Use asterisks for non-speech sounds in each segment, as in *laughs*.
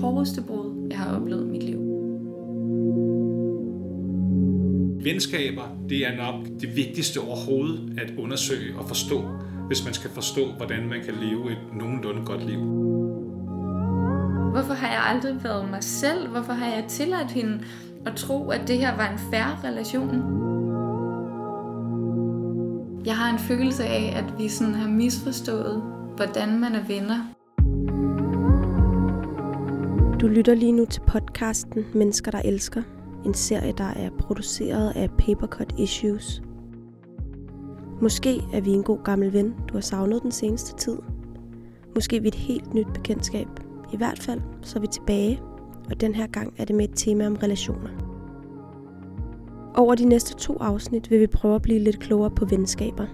hårdeste brud, jeg har oplevet i mit liv. Venskaber, det er nok det vigtigste overhovedet at undersøge og forstå, hvis man skal forstå, hvordan man kan leve et nogenlunde godt liv. Hvorfor har jeg aldrig været mig selv? Hvorfor har jeg tilladt hende at tro, at det her var en færre relation? Jeg har en følelse af, at vi sådan har misforstået, hvordan man er venner. Du lytter lige nu til podcasten Mennesker, der elsker. En serie, der er produceret af Papercut Issues. Måske er vi en god gammel ven, du har savnet den seneste tid. Måske er vi et helt nyt bekendtskab. I hvert fald så er vi tilbage, og den her gang er det med et tema om relationer. Over de næste to afsnit vil vi prøve at blive lidt klogere på venskaber.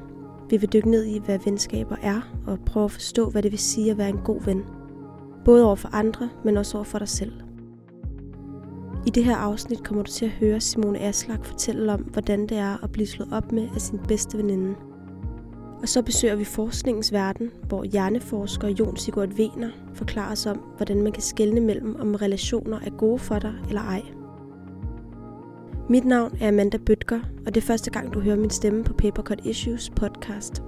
Vi vil dykke ned i, hvad venskaber er, og prøve at forstå, hvad det vil sige at være en god ven. Både over for andre, men også over for dig selv. I det her afsnit kommer du til at høre Simone Aslak fortælle om, hvordan det er at blive slået op med af sin bedste veninde. Og så besøger vi forskningens verden, hvor hjerneforsker Jon Sigurd Vener forklarer os om, hvordan man kan skelne mellem, om relationer er gode for dig eller ej. Mit navn er Amanda Bøtger, og det er første gang, du hører min stemme på Papercut Issues podcast.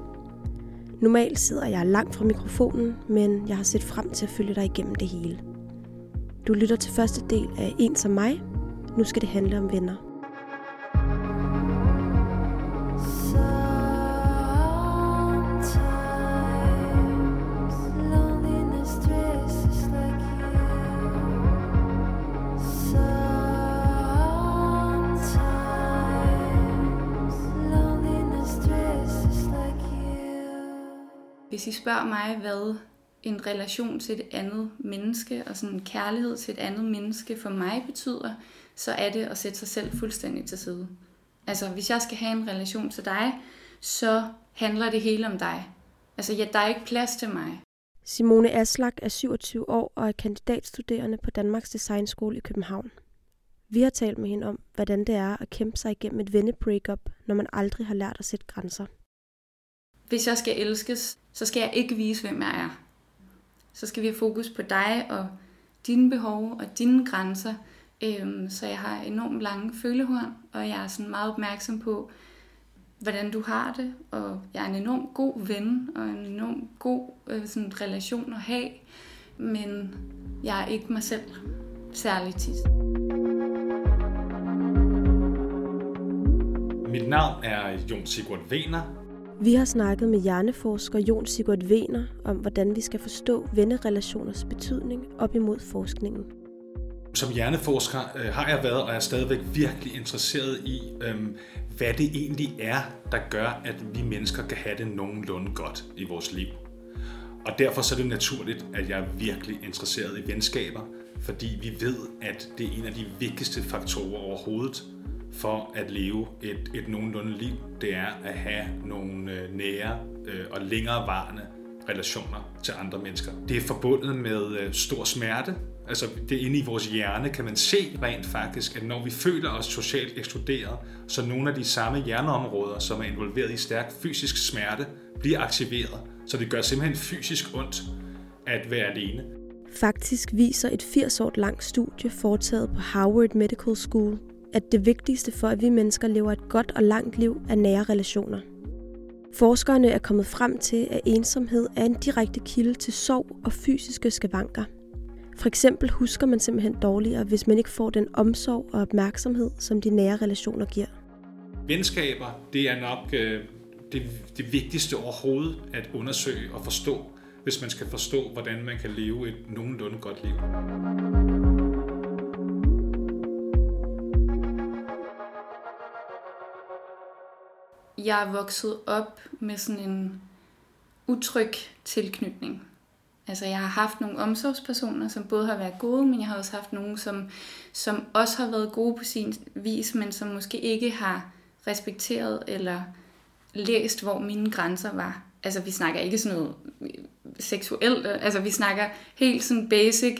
Normalt sidder jeg langt fra mikrofonen, men jeg har set frem til at følge dig igennem det hele. Du lytter til første del af En som mig. Nu skal det handle om venner. Hvis I spørger mig, hvad en relation til et andet menneske og sådan en kærlighed til et andet menneske for mig betyder, så er det at sætte sig selv fuldstændig til side. Altså, hvis jeg skal have en relation til dig, så handler det hele om dig. Altså, ja, der er ikke plads til mig. Simone Aslak er 27 år og er kandidatstuderende på Danmarks Designskole i København. Vi har talt med hende om, hvordan det er at kæmpe sig igennem et vennebreakup, når man aldrig har lært at sætte grænser. Hvis jeg skal elskes, så skal jeg ikke vise, hvem jeg er. Så skal vi have fokus på dig og dine behov og dine grænser. Øhm, så jeg har enormt lange følehorn, og jeg er sådan meget opmærksom på, hvordan du har det. Og jeg er en enormt god ven og en enormt god øh, sådan, relation at have. Men jeg er ikke mig selv særligt tit. Mit navn er Jon Sigurd Wiener, vi har snakket med hjerneforsker Jon Sigurd Vener om, hvordan vi skal forstå vennerelationers betydning op imod forskningen. Som hjerneforsker øh, har jeg været og er stadigvæk virkelig interesseret i, øh, hvad det egentlig er, der gør, at vi mennesker kan have det nogenlunde godt i vores liv. Og derfor så er det naturligt, at jeg er virkelig interesseret i venskaber, fordi vi ved, at det er en af de vigtigste faktorer overhovedet for at leve et, et nogenlunde liv, det er at have nogle øh, nære øh, og længerevarende relationer til andre mennesker. Det er forbundet med øh, stor smerte. Altså det inde i vores hjerne kan man se rent faktisk, at når vi føler os socialt ekskluderet, så nogle af de samme hjerneområder, som er involveret i stærk fysisk smerte, bliver aktiveret. Så det gør simpelthen fysisk ondt at være alene. Faktisk viser et 80 år langt studie foretaget på Harvard Medical School at det vigtigste for, at vi mennesker lever et godt og langt liv, er nære relationer. Forskerne er kommet frem til, at ensomhed er en direkte kilde til sorg og fysiske skavanker. For eksempel husker man simpelthen dårligere, hvis man ikke får den omsorg og opmærksomhed, som de nære relationer giver. Venskaber, det er nok øh, det, det vigtigste overhovedet at undersøge og forstå, hvis man skal forstå, hvordan man kan leve et nogenlunde godt liv. Jeg er vokset op med sådan en utryg tilknytning. Altså jeg har haft nogle omsorgspersoner, som både har været gode, men jeg har også haft nogle, som, som også har været gode på sin vis, men som måske ikke har respekteret eller læst, hvor mine grænser var. Altså vi snakker ikke sådan noget seksuelt, altså vi snakker helt sådan basic,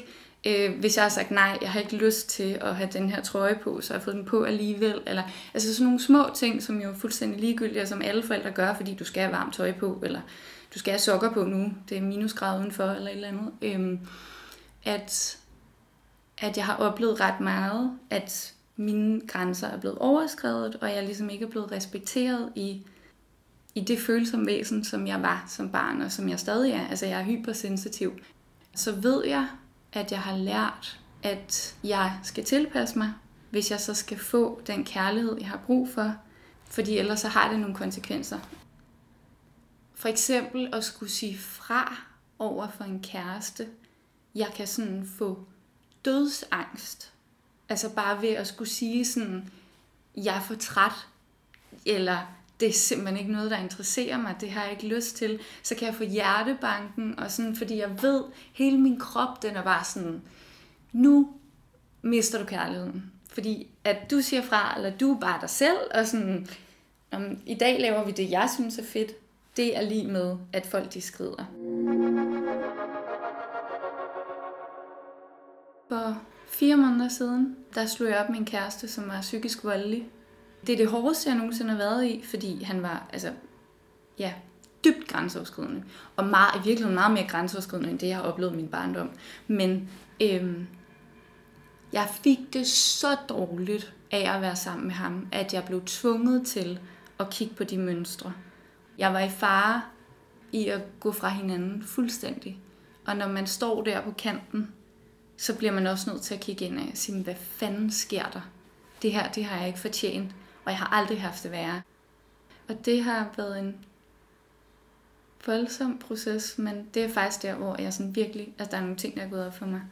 Øh, hvis jeg har sagt nej, jeg har ikke lyst til at have den her trøje på, så har fået den på alligevel. Eller, altså sådan nogle små ting, som jo er fuldstændig ligegyldige, som alle forældre gør, fordi du skal have varmt tøj på, eller du skal have sokker på nu, det er minusgrad udenfor, eller et eller andet. Øh, at at jeg har oplevet ret meget, at mine grænser er blevet overskrevet, og jeg ligesom ikke er blevet respekteret i, i det følsomme væsen, som jeg var som barn, og som jeg stadig er. Altså jeg er hypersensitiv. Så ved jeg, at jeg har lært, at jeg skal tilpasse mig, hvis jeg så skal få den kærlighed, jeg har brug for, fordi ellers så har det nogle konsekvenser. For eksempel at skulle sige fra over for en kæreste. Jeg kan sådan få dødsangst. Altså bare ved at skulle sige sådan, jeg er for træt, eller det er simpelthen ikke noget, der interesserer mig, det har jeg ikke lyst til, så kan jeg få hjertebanken, og sådan, fordi jeg ved, hele min krop, den er bare sådan, nu mister du kærligheden. Fordi at du siger fra, eller du er bare dig selv, og sådan, om, i dag laver vi det, jeg synes er fedt, det er lige med, at folk de skrider. For fire måneder siden, der slog jeg op med en kæreste, som var psykisk voldelig. Det er det hårdeste, jeg nogensinde har været i, fordi han var altså, ja, dybt grænseoverskridende. Og meget, i virkeligheden meget mere grænseoverskridende, end det, jeg har oplevet i min barndom. Men øhm, jeg fik det så dårligt af at være sammen med ham, at jeg blev tvunget til at kigge på de mønstre. Jeg var i fare i at gå fra hinanden fuldstændig. Og når man står der på kanten, så bliver man også nødt til at kigge ind og sige, hvad fanden sker der? Det her, det har jeg ikke fortjent, og jeg har aldrig haft det værre. Og det har været en voldsom proces, men det er faktisk der, hvor jeg sådan virkelig, altså der er nogle ting, der er gået op for mig.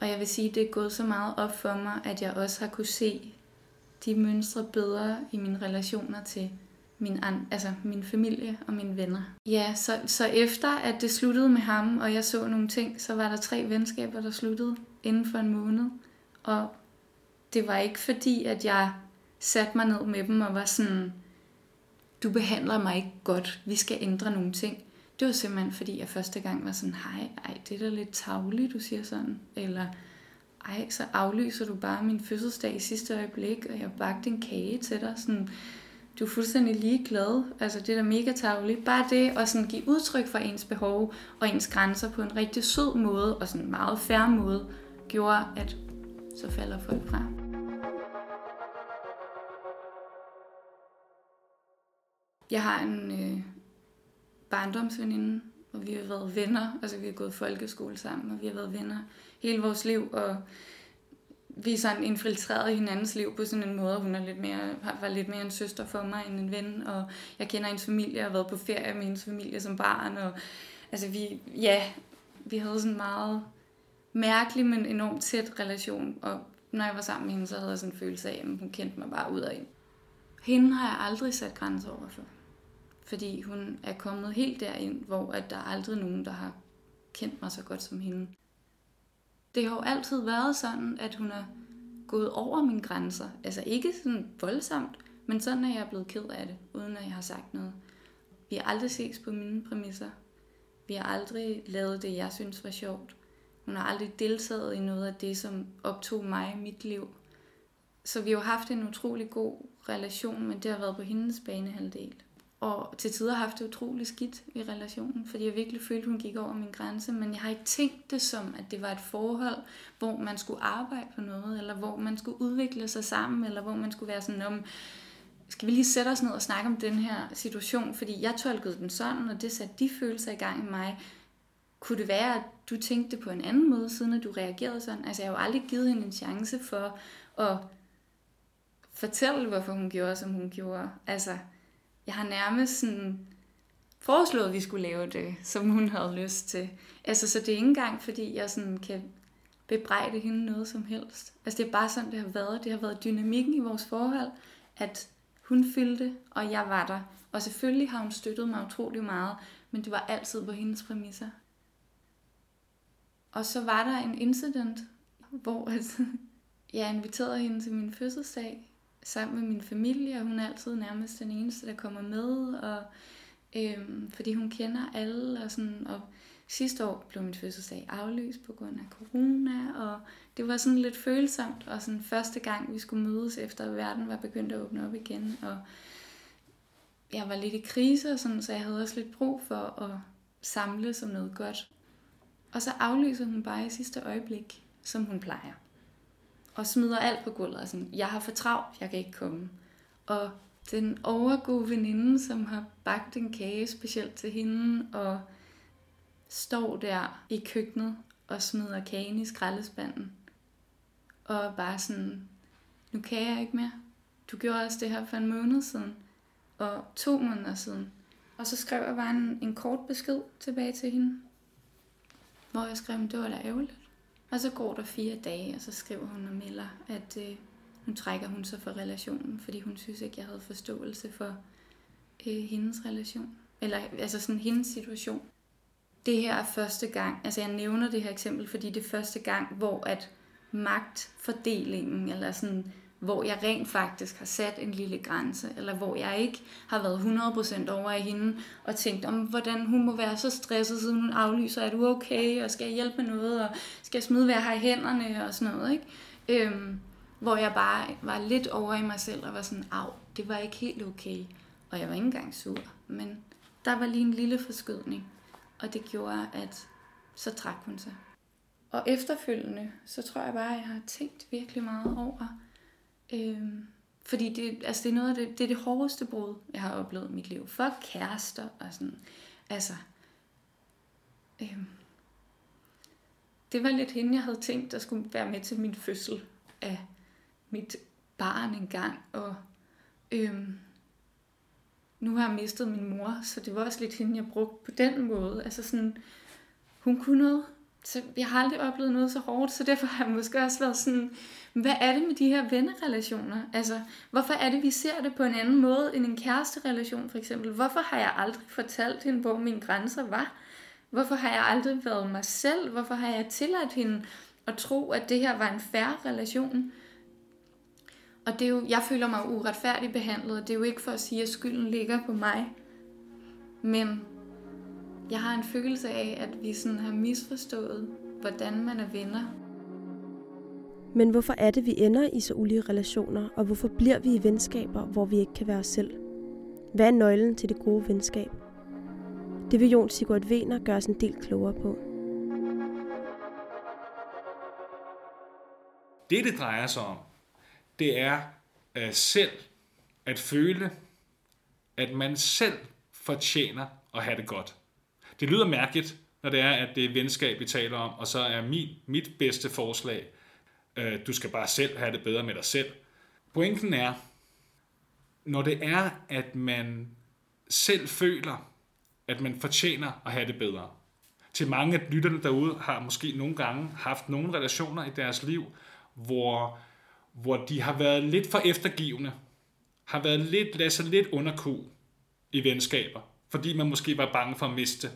Og jeg vil sige, det er gået så meget op for mig, at jeg også har kunne se de mønstre bedre i mine relationer til min, an, altså min familie og mine venner. Ja, så, så efter at det sluttede med ham, og jeg så nogle ting, så var der tre venskaber, der sluttede inden for en måned. Og det var ikke fordi, at jeg satte mig ned med dem og var sådan, du behandler mig ikke godt, vi skal ændre nogle ting. Det var simpelthen fordi, jeg første gang var sådan, hej, ej, det er da lidt tavligt, du siger sådan. Eller, ej, så aflyser du bare min fødselsdag i sidste øjeblik, og jeg bagte en kage til dig. Sådan, du er fuldstændig ligeglad. Altså det er da mega tavligt. Bare det at sådan give udtryk for ens behov og ens grænser på en rigtig sød måde og sådan en meget færre måde, gjorde, at så falder folk fra. Jeg har en øh, barndomsveninde, og vi har været venner. Altså vi har gået folkeskole sammen, og vi har været venner hele vores liv. Og vi er sådan infiltreret i hinandens liv på sådan en måde. Hun er lidt mere, var lidt mere en søster for mig end en ven, og jeg kender hendes familie, og har været på ferie med hendes familie som barn, og altså vi, ja, vi havde sådan en meget mærkelig, men enormt tæt relation, og når jeg var sammen med hende, så havde jeg sådan en følelse af, at hun kendte mig bare ud af ind. Hende har jeg aldrig sat grænser over for, fordi hun er kommet helt derind, hvor at der er aldrig nogen, der har kendt mig så godt som hende det har jo altid været sådan, at hun har gået over mine grænser. Altså ikke sådan voldsomt, men sådan, at jeg er blevet ked af det, uden at jeg har sagt noget. Vi har aldrig ses på mine præmisser. Vi har aldrig lavet det, jeg synes var sjovt. Hun har aldrig deltaget i noget af det, som optog mig i mit liv. Så vi har jo haft en utrolig god relation, men det har været på hendes banehalvdel og til tider haft det utroligt skidt i relationen, fordi jeg virkelig følte, hun gik over min grænse, men jeg har ikke tænkt det som, at det var et forhold, hvor man skulle arbejde på noget, eller hvor man skulle udvikle sig sammen, eller hvor man skulle være sådan om, skal vi lige sætte os ned og snakke om den her situation, fordi jeg tolkede den sådan, og det satte de følelser i gang i mig. Kunne det være, at du tænkte på en anden måde, siden at du reagerede sådan? Altså, jeg har jo aldrig givet hende en chance for at fortælle, hvorfor hun gjorde, som hun gjorde. Altså, jeg har nærmest sådan foreslået, at vi skulle lave det, som hun havde lyst til. Altså, så det er ikke engang, fordi jeg sådan kan bebrejde hende noget som helst. Altså, det er bare sådan, det har været. Det har været dynamikken i vores forhold, at hun fyldte, og jeg var der. Og selvfølgelig har hun støttet mig utrolig meget, men det var altid på hendes præmisser. Og så var der en incident, hvor *laughs* jeg inviterede hende til min fødselsdag, sammen med min familie, og hun er altid nærmest den eneste, der kommer med, og øhm, fordi hun kender alle, og, sådan, og sidste år blev min fødselsdag aflyst på grund af corona, og det var sådan lidt følsomt, og sådan første gang, vi skulle mødes, efter at verden var begyndt at åbne op igen, og jeg var lidt i krise, og sådan, så jeg havde også lidt brug for at samle som noget godt. Og så aflyser hun bare i sidste øjeblik. som hun plejer. Og smider alt på gulvet og sådan, jeg har for travlt, jeg kan ikke komme. Og den overgode veninde, som har bagt en kage specielt til hende, og står der i køkkenet og smider kagen i skraldespanden. Og bare sådan, nu kan jeg ikke mere. Du gjorde også det her for en måned siden, og to måneder siden. Og så skrev jeg bare en, en kort besked tilbage til hende, hvor jeg skrev, at det var da ærgerligt. Og så går der fire dage, og så skriver hun og melder, at øh, nu trækker hun sig fra relationen, fordi hun synes ikke, jeg havde forståelse for øh, hendes relation. Eller altså sådan hendes situation. Det her er første gang, altså jeg nævner det her eksempel, fordi det er første gang, hvor at magtfordelingen, eller sådan hvor jeg rent faktisk har sat en lille grænse, eller hvor jeg ikke har været 100% over i hende, og tænkt om, hvordan hun må være så stresset, siden hun aflyser, er du okay, og skal jeg hjælpe med noget, og skal jeg smide, hvad jeg har i hænderne, og sådan noget, ikke? Øhm, hvor jeg bare var lidt over i mig selv, og var sådan, af, det var ikke helt okay, og jeg var ikke engang sur, men der var lige en lille forskydning, og det gjorde, at så trak hun sig. Og efterfølgende, så tror jeg bare, at jeg har tænkt virkelig meget over, Øhm, fordi det, altså det er noget af det, det, er det hårdeste brud, jeg har oplevet i mit liv. For kærester og sådan. Altså, øhm, det var lidt hende, jeg havde tænkt, der skulle være med til min fødsel af mit barn engang. Og øhm, nu har jeg mistet min mor, så det var også lidt hende, jeg brugte på den måde. Altså sådan, hun kunne noget. Så jeg har aldrig oplevet noget så hårdt, så derfor har jeg måske også været sådan, hvad er det med de her vennerrelationer? Altså, hvorfor er det, vi ser det på en anden måde end en kæresterelation for eksempel? Hvorfor har jeg aldrig fortalt hende, hvor mine grænser var? Hvorfor har jeg aldrig været mig selv? Hvorfor har jeg tilladt hende at tro, at det her var en færre relation? Og det er jo, jeg føler mig uretfærdigt behandlet, og det er jo ikke for at sige, at skylden ligger på mig. Men jeg har en følelse af, at vi sådan har misforstået, hvordan man er venner. Men hvorfor er det, vi ender i så ulige relationer, og hvorfor bliver vi i venskaber, hvor vi ikke kan være os selv? Hvad er nøglen til det gode venskab? Det vil Jon Sigurd Wiener gøre os en del klogere på. Det, det drejer sig om, det er uh, selv at føle, at man selv fortjener at have det godt. Det lyder mærkeligt, når det er, at det er venskab, vi taler om, og så er min, mit bedste forslag, øh, du skal bare selv have det bedre med dig selv. Pointen er, når det er, at man selv føler, at man fortjener at have det bedre. Til mange af lytterne derude har måske nogle gange haft nogle relationer i deres liv, hvor, hvor de har været lidt for eftergivende, har været lidt, lad sig lidt underku i venskaber, fordi man måske var bange for at miste.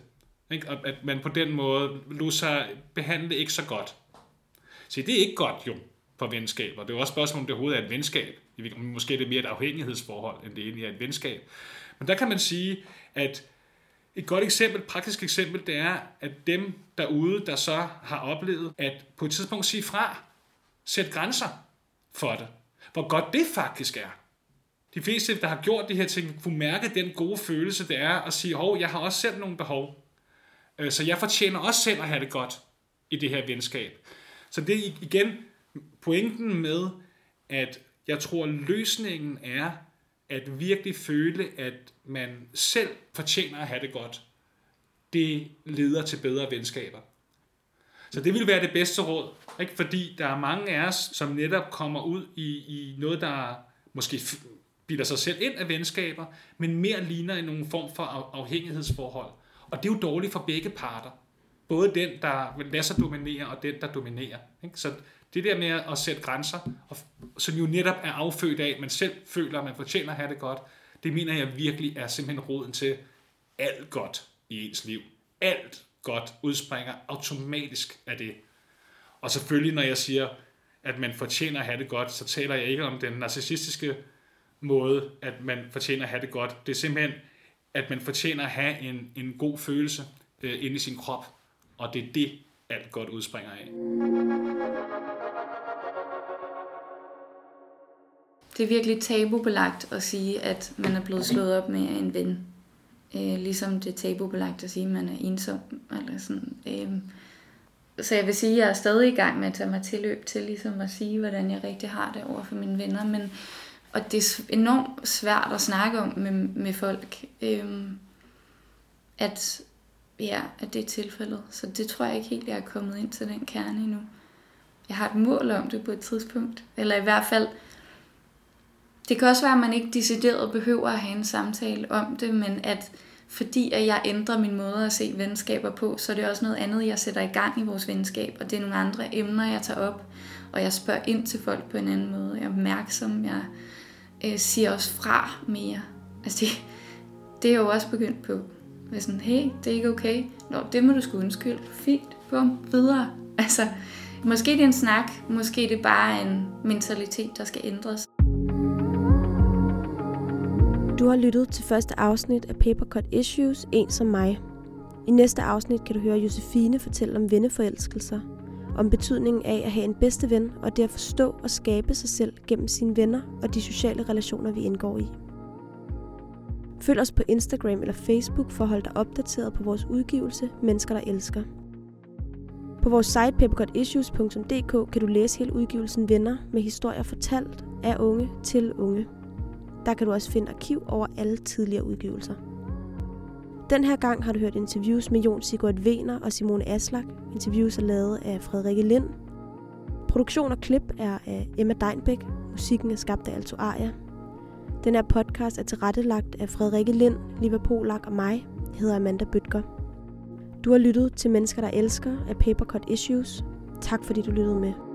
Ikke? Og at man på den måde lod sig behandle ikke så godt. Så det er ikke godt jo for venskaber. Det er jo også spørgsmål, om det overhovedet er et venskab. Måske er det mere et afhængighedsforhold, end det egentlig er et venskab. Men der kan man sige, at et godt eksempel, et praktisk eksempel, det er, at dem derude, der så har oplevet, at på et tidspunkt sige fra, sætte grænser for det. Hvor godt det faktisk er. De fleste, der har gjort de her ting, kunne mærke den gode følelse, det er at sige, hov, jeg har også selv nogle behov. Øh, så jeg fortjener også selv at have det godt i det her venskab. Så det er igen pointen med, at jeg tror, løsningen er at virkelig føle, at man selv fortjener at have det godt. Det leder til bedre venskaber. Så det vil være det bedste råd, ikke? fordi der er mange af os, som netop kommer ud i, i noget, der måske bilder sig selv ind af venskaber, men mere ligner i nogen form for afhængighedsforhold. Og det er jo dårligt for begge parter. Både den, der lader sig dominere, og den, der dominerer. Ikke? Så det der med at sætte grænser, og, som jo netop er affødt af, at man selv føler, at man fortjener at have det godt, det mener jeg virkelig er simpelthen roden til alt godt i ens liv. Alt godt udspringer automatisk af det. Og selvfølgelig, når jeg siger, at man fortjener at have det godt, så taler jeg ikke om den narcissistiske måde, at man fortjener at have det godt. Det er simpelthen, at man fortjener at have en, en god følelse øh, inde i sin krop. Og det er det, alt godt udspringer af. Det er virkelig tabubelagt at sige, at man er blevet slået op med en ven. Øh, ligesom det er tabubelagt at sige, at man er ensom. Eller sådan. Øh, så jeg vil sige, at jeg er stadig i gang med at tage mig tilløb til ligesom at sige, hvordan jeg rigtig har det over for mine venner. Men, og det er enormt svært at snakke om med, med folk, øhm, at, ja, at det er tilfældet. Så det tror jeg ikke helt, jeg er kommet ind til den kerne endnu. Jeg har et mål om det på et tidspunkt. Eller i hvert fald, det kan også være, at man ikke decideret behøver at have en samtale om det, men at fordi at jeg ændrer min måde at se venskaber på, så er det også noget andet, jeg sætter i gang i vores venskab, og det er nogle andre emner, jeg tager op, og jeg spørger ind til folk på en anden måde. Jeg er opmærksom, jeg øh, siger også fra mere. Altså det, det er jeg jo også begyndt på. Med sådan, hey, det er ikke okay. Nå, det må du sgu undskylde. Fint, bum, videre. Altså, måske det er en snak, måske det er bare en mentalitet, der skal ændres. Du har lyttet til første afsnit af Papercut Issues, En som mig. I næste afsnit kan du høre Josefine fortælle om venneforelskelser, om betydningen af at have en bedste ven og det at forstå og skabe sig selv gennem sine venner og de sociale relationer, vi indgår i. Følg os på Instagram eller Facebook for at holde dig opdateret på vores udgivelse Mennesker, der elsker. På vores site papercutissues.dk kan du læse hele udgivelsen Venner med historier fortalt af unge til unge. Der kan du også finde arkiv over alle tidligere udgivelser. Den her gang har du hørt interviews med Jon Sigurd Vener og Simone Aslak. Interviews er lavet af Frederikke Lind. Produktion og klip er af Emma Deinbæk. Musikken er skabt af Alto Aria. Den her podcast er tilrettelagt af Frederikke Lind, Liva Polak og mig. Jeg hedder Amanda Bøtger. Du har lyttet til Mennesker, der elsker af Papercut Issues. Tak fordi du lyttede med.